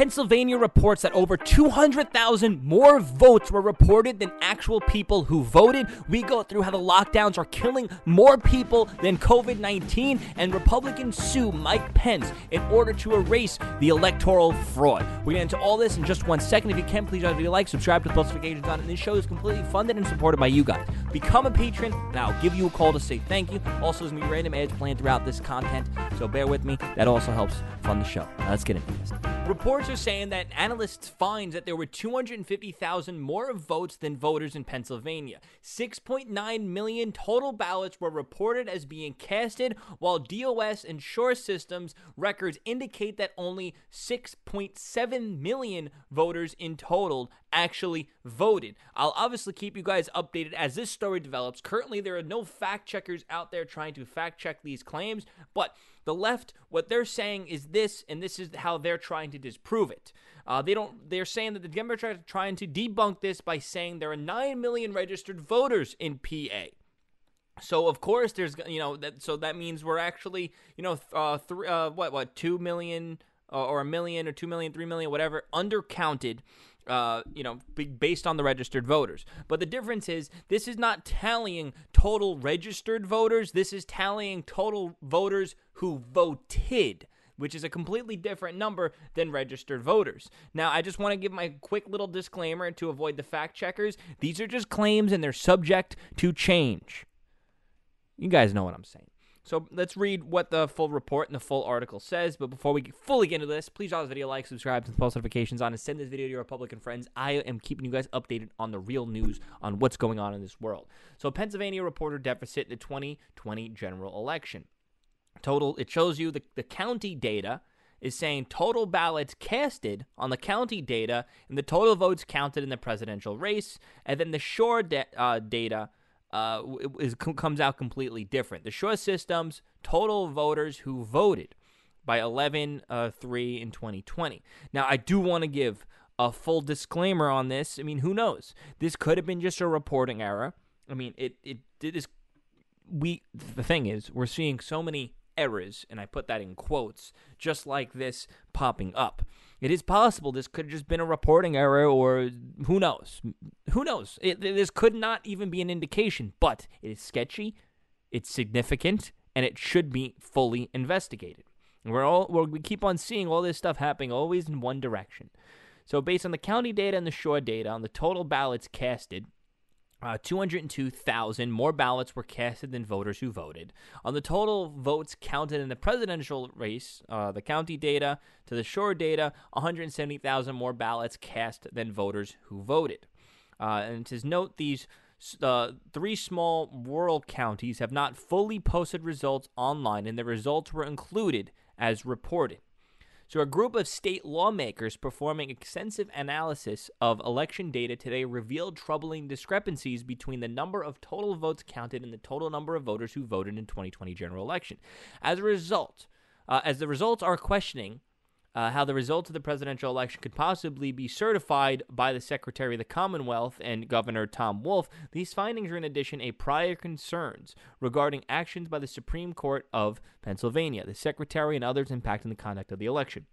Pennsylvania reports that over 200,000 more votes were reported than actual people who voted. We go through how the lockdowns are killing more people than COVID 19, and Republicans sue Mike Pence in order to erase the electoral fraud. We get into all this in just one second. If you can, please drop a like, subscribe to the notifications on. And this show is completely funded and supported by you guys. Become a patron, and I'll give you a call to say thank you. Also, there's going to be random ads planned throughout this content, so bear with me. That also helps fund the show. Now, let's get into this. Reports are saying that analysts find that there were 250,000 more votes than voters in Pennsylvania. 6.9 million total ballots were reported as being casted, while DOS and SURE Systems records indicate that only 6.7 million voters in total actually voted. I'll obviously keep you guys updated as this story develops. Currently, there are no fact checkers out there trying to fact check these claims, but the left, what they're saying is this, and this is how they're trying to disprove it. Uh, they don't. They're saying that the Democrats are trying to debunk this by saying there are nine million registered voters in PA. So of course there's you know that so that means we're actually you know uh, three uh, what what two million or a million or two million three million whatever undercounted uh, you know, based on the registered voters. But the difference is this is not tallying total registered voters. This is tallying total voters who voted which is a completely different number than registered voters. Now, I just want to give my quick little disclaimer to avoid the fact checkers. These are just claims and they're subject to change. You guys know what I'm saying. So let's read what the full report and the full article says. But before we fully get into this, please drop this video a like, subscribe, the post notifications on, and send this video to your Republican friends. I am keeping you guys updated on the real news on what's going on in this world. So Pennsylvania reporter deficit in the 2020 general election. Total, it shows you the, the county data is saying total ballots casted on the county data and the total votes counted in the presidential race, and then the SURE de- uh, data uh, is, comes out completely different. The SURE Systems total voters who voted by 11 uh, 3 in 2020. Now, I do want to give a full disclaimer on this. I mean, who knows? This could have been just a reporting error. I mean, it it did this. We the thing is, we're seeing so many errors, and I put that in quotes, just like this popping up. It is possible this could have just been a reporting error, or who knows? Who knows? It, this could not even be an indication, but it is sketchy, it's significant, and it should be fully investigated. We're all we're, we keep on seeing all this stuff happening always in one direction. So, based on the county data and the SURE data on the total ballots casted, uh, 202,000 more ballots were casted than voters who voted. On the total votes counted in the presidential race, uh, the county data to the SURE data, 170,000 more ballots cast than voters who voted. Uh, and to note, these uh, three small rural counties have not fully posted results online, and the results were included as reported. So, a group of state lawmakers performing extensive analysis of election data today revealed troubling discrepancies between the number of total votes counted and the total number of voters who voted in 2020 general election. As a result, uh, as the results are questioning uh, how the results of the presidential election could possibly be certified by the Secretary of the Commonwealth and Governor Tom Wolf, these findings are in addition a prior concerns regarding actions by the Supreme Court of Pennsylvania, the Secretary, and others impacting the conduct of the election.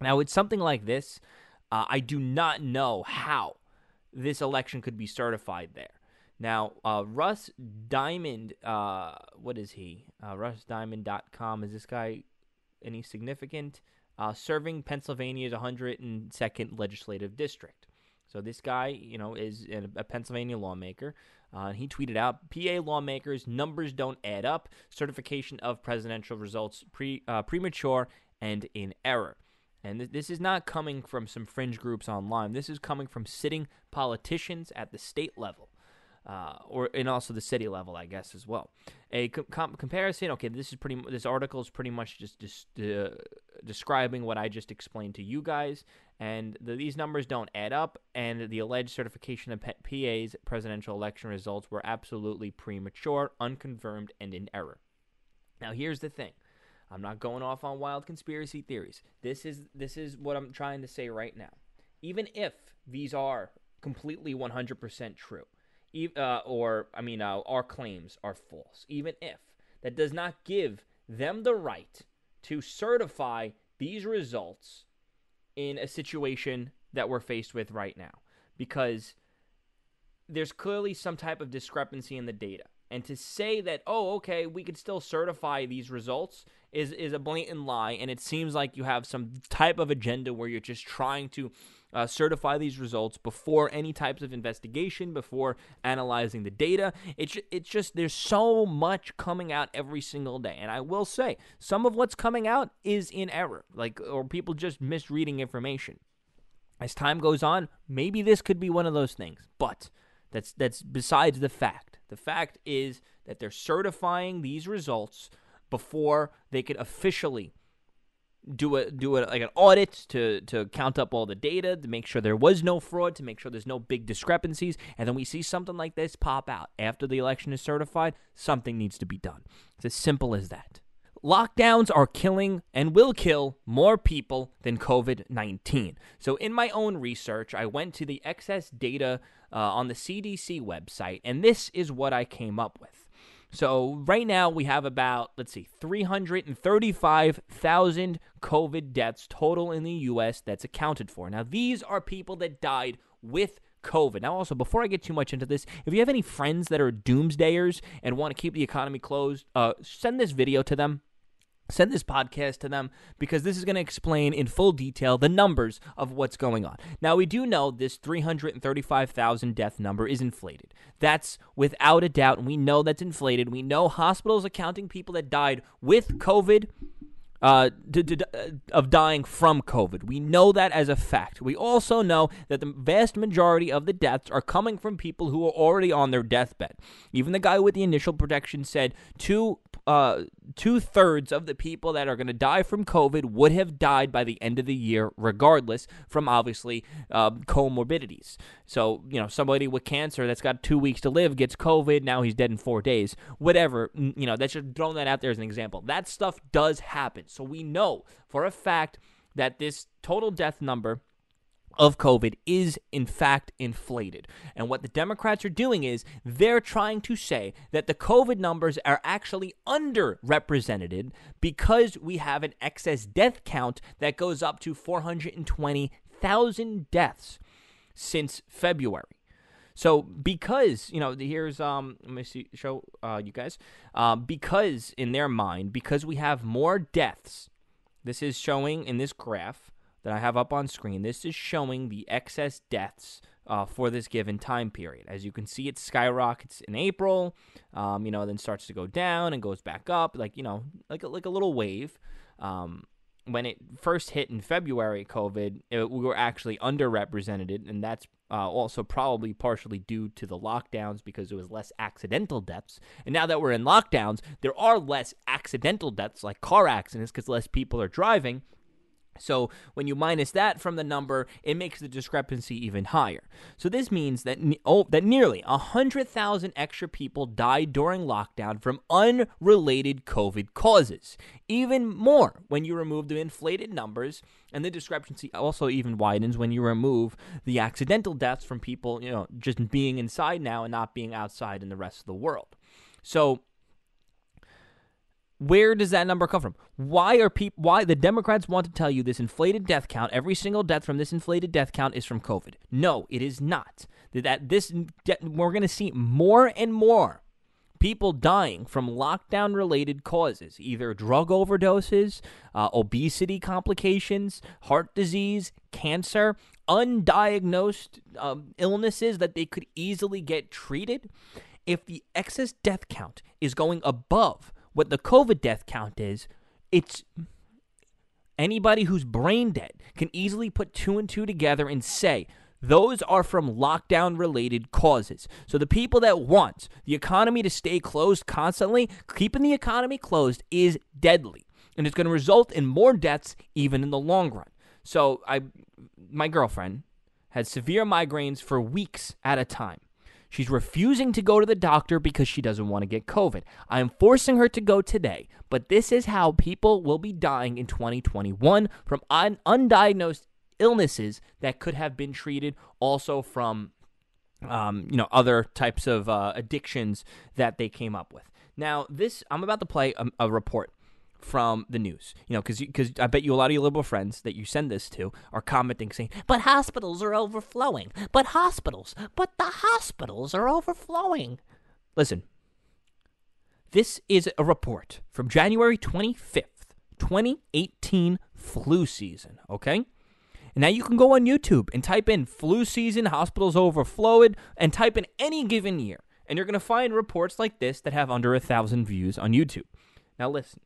Now, with something like this, uh, I do not know how this election could be certified there. Now, uh, Russ Diamond, uh, what is he? Uh, RussDiamond.com. Is this guy any significant? Uh, serving Pennsylvania's 102nd legislative district. So this guy, you know, is a Pennsylvania lawmaker. Uh, he tweeted out, "PA lawmakers numbers don't add up. Certification of presidential results pre uh, premature and in error." And th- this is not coming from some fringe groups online. This is coming from sitting politicians at the state level uh, or and also the city level, I guess as well. A com- comparison. Okay, this is pretty. This article is pretty much just, just uh, describing what I just explained to you guys, and the, these numbers don't add up. And the alleged certification of PA's presidential election results were absolutely premature, unconfirmed, and in error. Now, here's the thing. I'm not going off on wild conspiracy theories. This is this is what I'm trying to say right now. Even if these are completely 100% true, uh, or I mean, uh, our claims are false, even if that does not give them the right to certify these results in a situation that we're faced with right now because there's clearly some type of discrepancy in the data. And to say that, oh, okay, we could still certify these results is, is a blatant lie. And it seems like you have some type of agenda where you're just trying to uh, certify these results before any types of investigation, before analyzing the data. It's, it's just, there's so much coming out every single day. And I will say, some of what's coming out is in error, like, or people just misreading information. As time goes on, maybe this could be one of those things. But that's, that's besides the fact. The fact is that they're certifying these results before they could officially do a do a, like an audit to to count up all the data to make sure there was no fraud to make sure there's no big discrepancies and then we see something like this pop out after the election is certified something needs to be done it's as simple as that lockdowns are killing and will kill more people than COVID 19. So, in my own research, I went to the excess data uh, on the CDC website, and this is what I came up with. So, right now we have about, let's see, 335,000 COVID deaths total in the U.S. that's accounted for. Now, these are people that died with COVID. Now, also, before I get too much into this, if you have any friends that are doomsdayers and want to keep the economy closed, uh, send this video to them send this podcast to them because this is going to explain in full detail the numbers of what's going on. Now, we do know this 335,000 death number is inflated. That's without a doubt, and we know that's inflated. We know hospitals are counting people that died with COVID uh, to, to, uh, of dying from COVID. We know that as a fact. We also know that the vast majority of the deaths are coming from people who are already on their deathbed. Even the guy with the initial protection said two uh, two thirds of the people that are going to die from COVID would have died by the end of the year, regardless from obviously uh, comorbidities. So, you know, somebody with cancer that's got two weeks to live gets COVID, now he's dead in four days. Whatever, you know, that's just throwing that out there as an example. That stuff does happen. So we know for a fact that this total death number of COVID is in fact inflated. And what the Democrats are doing is they're trying to say that the COVID numbers are actually underrepresented because we have an excess death count that goes up to 420,000 deaths since February. So because you know here's um let me see show uh, you guys uh, because in their mind because we have more deaths. This is showing in this graph that I have up on screen, this is showing the excess deaths uh, for this given time period. As you can see, it skyrockets in April, um, you know, then starts to go down and goes back up, like you know, like a, like a little wave. Um, when it first hit in February, COVID, it, we were actually underrepresented, and that's uh, also probably partially due to the lockdowns because there was less accidental deaths. And now that we're in lockdowns, there are less accidental deaths, like car accidents, because less people are driving. So when you minus that from the number, it makes the discrepancy even higher. So this means that oh, that nearly 100,000 extra people died during lockdown from unrelated COVID causes. Even more when you remove the inflated numbers, and the discrepancy also even widens when you remove the accidental deaths from people, you know, just being inside now and not being outside in the rest of the world. So where does that number come from? Why are people? Why the Democrats want to tell you this inflated death count? Every single death from this inflated death count is from COVID. No, it is not. That this we're going to see more and more people dying from lockdown related causes, either drug overdoses, uh, obesity complications, heart disease, cancer, undiagnosed um, illnesses that they could easily get treated. If the excess death count is going above what the COVID death count is, it's anybody who's brain dead can easily put two and two together and say, those are from lockdown related causes. So the people that want the economy to stay closed constantly, keeping the economy closed is deadly. And it's going to result in more deaths even in the long run. So I my girlfriend had severe migraines for weeks at a time. She's refusing to go to the doctor because she doesn't want to get COVID. I am forcing her to go today, but this is how people will be dying in 2021 from un- undiagnosed illnesses that could have been treated also from um, you know other types of uh, addictions that they came up with. Now, this I'm about to play a, a report from the news. You know, because I bet you a lot of your liberal friends that you send this to are commenting saying, "But hospitals are overflowing. But hospitals. But the hospitals are overflowing." Listen, this is a report from January 25th, 2018 flu season, okay? And now you can go on YouTube and type in flu season, hospitals overflowed, and type in any given year. And you're going to find reports like this that have under a thousand views on YouTube. Now, listen.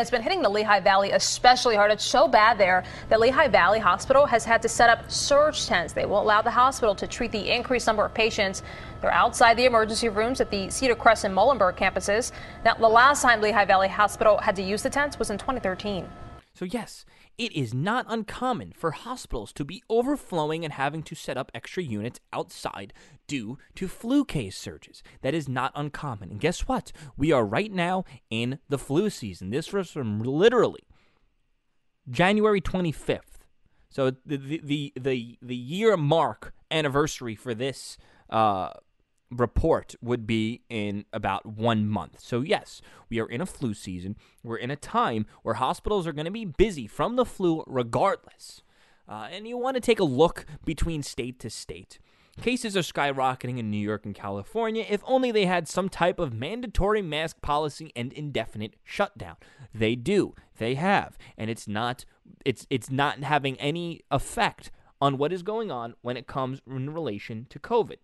It's been hitting the Lehigh Valley especially hard. It's so bad there that Lehigh Valley Hospital has had to set up surge tents. They will allow the hospital to treat the increased number of patients. They're outside the emergency rooms at the Cedar Crest and Muhlenberg campuses. Now, the last time Lehigh Valley Hospital had to use the tents was in 2013. So, yes, it is not uncommon for hospitals to be overflowing and having to set up extra units outside due to flu case surges. That is not uncommon. And guess what? We are right now in the flu season. This was from literally January 25th. So the the the the, the year mark anniversary for this uh, report would be in about one month. So, yes, we are in a flu season. We're in a time where hospitals are going to be busy from the flu regardless. Uh, and you want to take a look between state to state. Cases are skyrocketing in New York and California if only they had some type of mandatory mask policy and indefinite shutdown. They do. They have. And it's not it's it's not having any effect on what is going on when it comes in relation to COVID.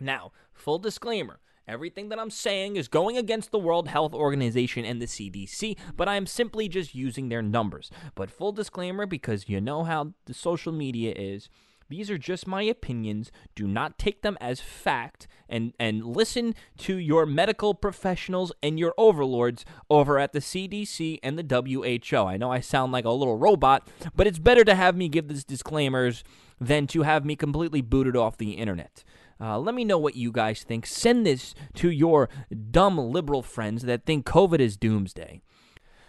Now, full disclaimer everything that I'm saying is going against the World Health Organization and the CDC, but I'm simply just using their numbers. But full disclaimer because you know how the social media is. These are just my opinions. Do not take them as fact and, and listen to your medical professionals and your overlords over at the CDC and the WHO. I know I sound like a little robot, but it's better to have me give these disclaimers than to have me completely booted off the internet. Uh, let me know what you guys think. Send this to your dumb liberal friends that think COVID is doomsday.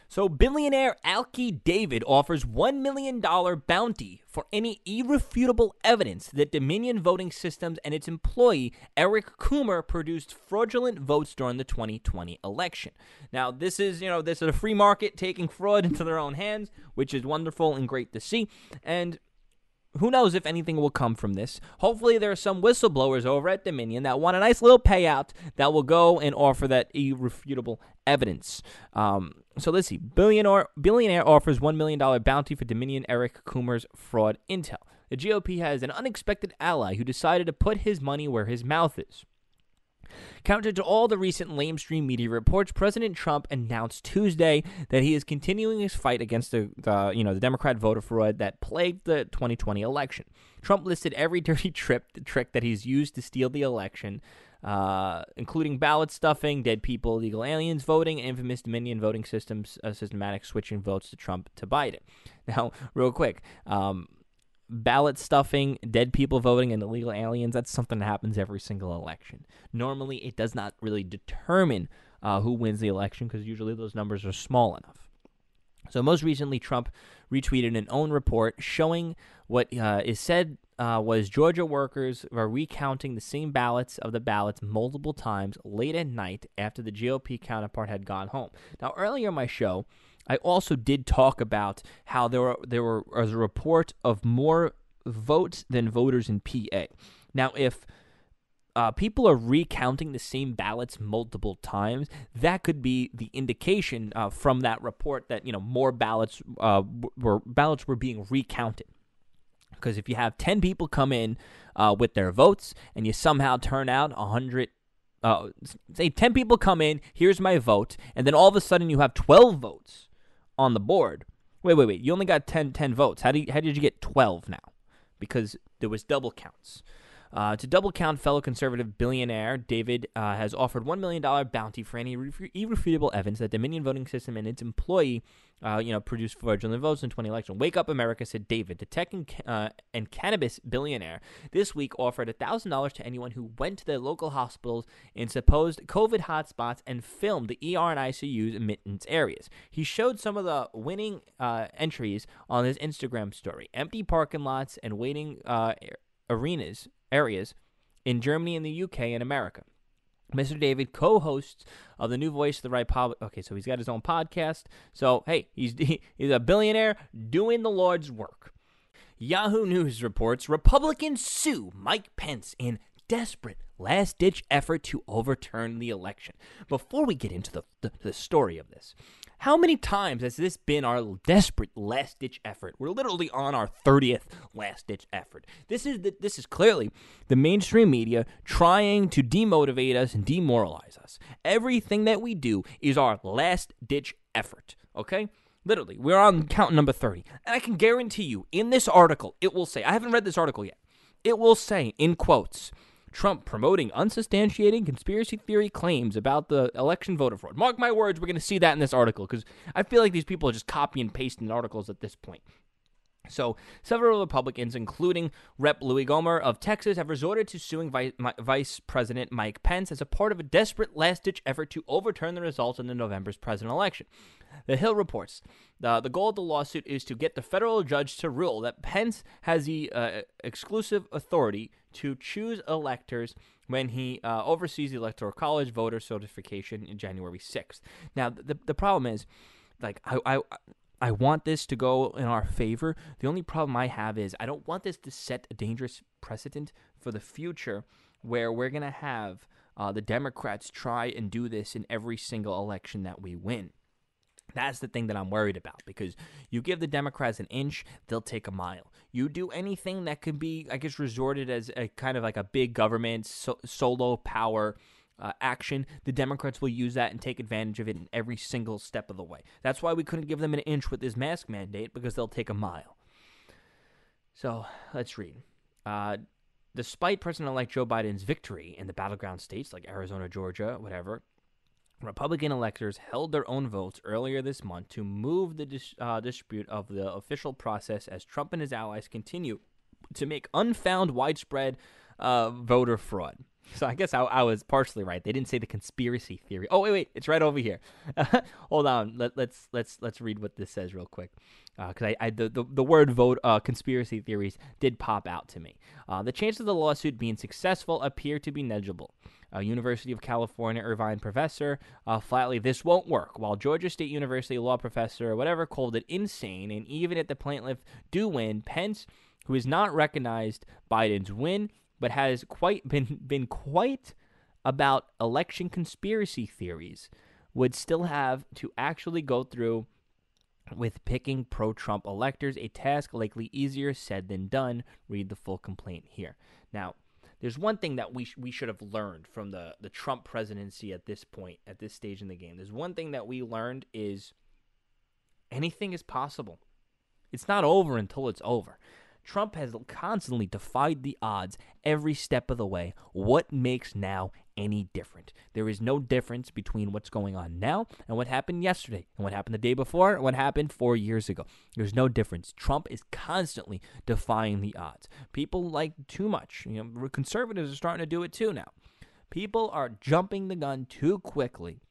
So, billionaire Alki David offers $1 million bounty for any irrefutable evidence that Dominion Voting Systems and its employee, Eric Coomer, produced fraudulent votes during the 2020 election. Now, this is, you know, this is a free market taking fraud into their own hands, which is wonderful and great to see. And who knows if anything will come from this? Hopefully, there are some whistleblowers over at Dominion that want a nice little payout that will go and offer that irrefutable evidence. Um, so let's see. Billionaire, billionaire offers $1 million bounty for Dominion Eric Coomer's fraud intel. The GOP has an unexpected ally who decided to put his money where his mouth is. Counter to all the recent lamestream media reports, President Trump announced Tuesday that he is continuing his fight against the, the, you know the Democrat voter fraud that plagued the 2020 election. Trump listed every dirty trip, trick that he's used to steal the election, uh, including ballot stuffing, dead people, illegal aliens voting, infamous Dominion voting systems, uh, systematic switching votes to Trump to Biden. Now, real quick, um, ballot stuffing, dead people voting, and illegal aliens, that's something that happens every single election. Normally, it does not really determine uh, who wins the election because usually those numbers are small enough. So, most recently, Trump retweeted an OAN report showing what uh, is said uh, was Georgia workers were recounting the same ballots of the ballots multiple times late at night after the GOP counterpart had gone home. Now, earlier in my show, I also did talk about how there were there were, was a report of more votes than voters in PA. Now, if uh, people are recounting the same ballots multiple times, that could be the indication uh, from that report that you know more ballots uh, were ballots were being recounted. Because if you have ten people come in uh, with their votes and you somehow turn out hundred uh, say 10 people come in, here's my vote, and then all of a sudden you have 12 votes on the board. Wait, wait, wait. You only got 10, 10 votes. How, do you, how did you get 12 now? Because there was double counts. Uh, to double count fellow conservative billionaire, David uh, has offered $1 million bounty for any irrefutable evidence that Dominion voting system and its employee, uh, you know, produced fraudulent votes in 2011. Wake up, America, said David. The tech and, uh, and cannabis billionaire this week offered $1,000 to anyone who went to their local hospitals in supposed COVID hotspots and filmed the ER and ICU's admittance areas. He showed some of the winning uh, entries on his Instagram story. Empty parking lots and waiting uh, arenas areas in Germany and the UK and America. Mr. David co-hosts of the New Voice of the Right Public. Okay, so he's got his own podcast. So hey, he's he's a billionaire doing the Lord's work. Yahoo News reports Republicans sue Mike Pence in desperate last ditch effort to overturn the election. Before we get into the, the, the, story of this, how many times has this been our desperate last ditch effort? We're literally on our 30th last ditch effort. This is the, this is clearly the mainstream media trying to demotivate us and demoralize us. Everything that we do is our last ditch effort, okay? Literally, we're on count number 30. And I can guarantee you in this article, it will say, I haven't read this article yet. It will say in quotes, Trump promoting unsubstantiated conspiracy theory claims about the election voter fraud. Mark my words, we're going to see that in this article because I feel like these people are just copy and pasting articles at this point. So, several Republicans, including Rep. Louie Gohmert of Texas, have resorted to suing Vice, President Mike Pence as a part of a desperate last ditch effort to overturn the results in the November's presidential election. The Hill reports the, the goal of the lawsuit is to get the federal judge to rule that Pence has the uh, exclusive authority to choose electors when he uh, oversees the Electoral College voter certification in January 6th. Now, the, the problem is, like, I, I I want this to go in our favor. The only problem I have is I don't want this to set a dangerous precedent for the future where we're going to have uh, the Democrats try and do this in every single election that we win. That's the thing that I'm worried about because you give the Democrats an inch, they'll take a mile. You do anything that could be, I guess, resorted as a kind of like a big government so- solo power uh, action, the Democrats will use that and take advantage of it in every single step of the way. That's why we couldn't give them an inch with this mask mandate because they'll take a mile. So let's read. Uh, despite President elect Joe Biden's victory in the battleground states like Arizona, Georgia, whatever, Republican electors held their own votes earlier this month to move the dis- uh, dispute of the official process as Trump and his allies continue to make unfound widespread uh, voter fraud. So I guess I, I, was partially right. They didn't say the conspiracy theory. Oh wait, wait, it's right over here. Hold on. Let, us let's, let's let's read what this says real quick, because uh, I, I the, the, the word vote uh, conspiracy theories did pop out to me. Uh, the chances of the lawsuit being successful appear to be negligible. A University of California Irvine professor uh, flatly this won't work, while Georgia State University law professor or whatever called it insane. And even if the plaintiff do win, Pence, who has not recognized Biden's win but has quite been been quite about election conspiracy theories would still have to actually go through with picking pro Trump electors, a task likely easier said than done. Read the full complaint here. Now, there's one thing that we, sh- we should have learned from the, the Trump presidency at this point, at this stage in the game. There's one thing that we learned is anything is possible. It's not over until it's over. Trump has constantly defied the odds every step of the way. What makes now any different? There is no difference between what's going on now and what happened yesterday, and what happened the day before, and what happened four years ago. There's no difference. Trump is constantly defying the odds. People like too much. You know, conservatives are starting to do it too now. People are jumping the gun too quickly,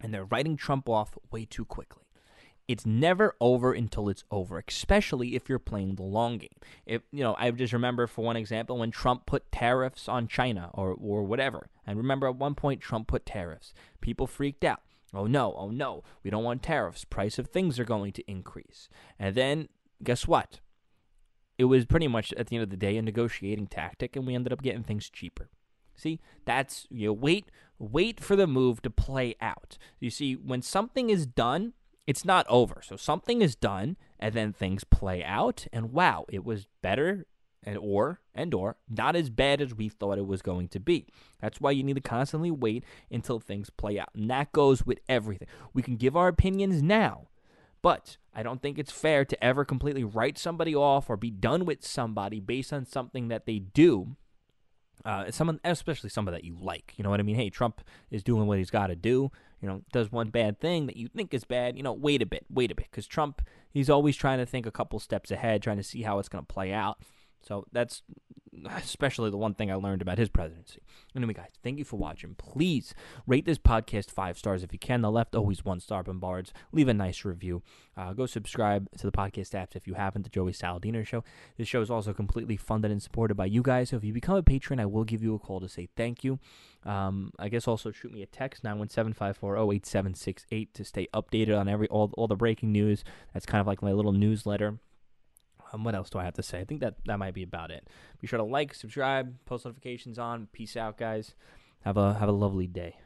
and they're writing Trump off way too quickly it's never over until it's over, especially if you're playing the long game. If you know, I just remember for one example when Trump put tariffs on China or or whatever. And remember at one point Trump put tariffs. People freaked out. Oh no, oh no, we don't want tariffs. Price of things are going to increase. And then guess what? It was pretty much at the end of the day a negotiating tactic and we ended up getting things cheaper. See, that's you know, wait wait for the move to play out. You see, when something is done, it's not over. So something is done and then things play out and wow, it was better and or and or not as bad as we thought it was going to be. That's why you need to constantly wait until things play out. And that goes with everything. We can give our opinions now, but I don't think it's fair to ever completely write somebody off or be done with somebody based on something that they do uh, someone, especially someone that you like. You know what I mean? Hey, Trump is doing what he's got to do. You know, does one bad thing that you think is bad. You know, wait a bit, wait a bit, because Trump, he's always trying to think a couple steps ahead, trying to see how it's going to play out. So that's especially the one thing I learned about his presidency. Anyway, guys, thank you for watching. Please rate this podcast five stars if you can. The left always one star bombards. Leave a nice review. Uh, go subscribe to the podcast apps if you haven't. The Joey Saladino Show. This show is also completely funded and supported by you guys. So if you become a patron, I will give you a call to say thank you. Um, I guess also shoot me a text 917-540-8768 to stay updated on every all all the breaking news. That's kind of like my little newsletter. Um, what else do I have to say? I think that that might be about it. Be sure to like, subscribe, post notifications on. Peace out, guys. Have a have a lovely day.